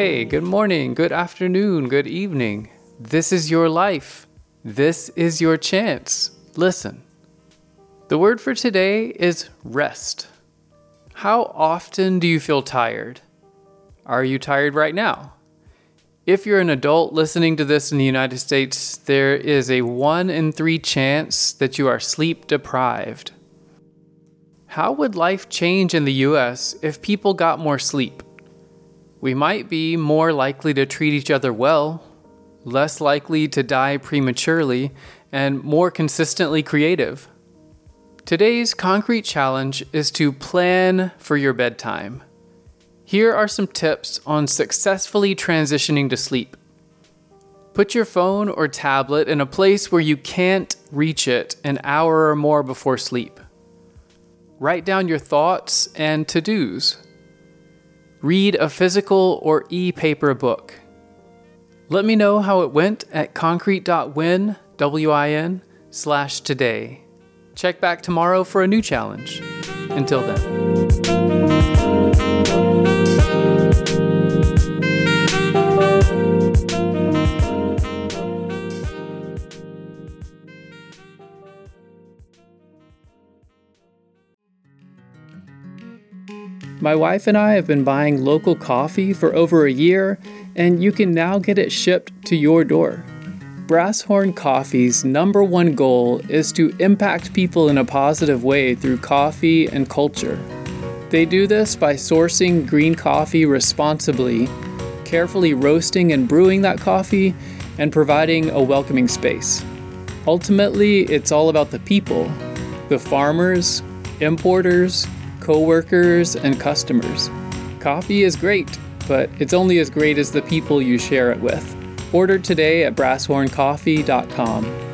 Hey, good morning, good afternoon, good evening. This is your life. This is your chance. Listen. The word for today is rest. How often do you feel tired? Are you tired right now? If you're an adult listening to this in the United States, there is a 1 in 3 chance that you are sleep deprived. How would life change in the US if people got more sleep? We might be more likely to treat each other well, less likely to die prematurely, and more consistently creative. Today's concrete challenge is to plan for your bedtime. Here are some tips on successfully transitioning to sleep. Put your phone or tablet in a place where you can't reach it an hour or more before sleep. Write down your thoughts and to dos. Read a physical or e paper book. Let me know how it went at concrete.win, W-I-N, slash today. Check back tomorrow for a new challenge. Until then. My wife and I have been buying local coffee for over a year, and you can now get it shipped to your door. Brasshorn Coffee's number one goal is to impact people in a positive way through coffee and culture. They do this by sourcing green coffee responsibly, carefully roasting and brewing that coffee, and providing a welcoming space. Ultimately, it's all about the people the farmers, importers, co workers, and customers. Coffee is great, but it's only as great as the people you share it with. Order today at brasshorncoffee.com.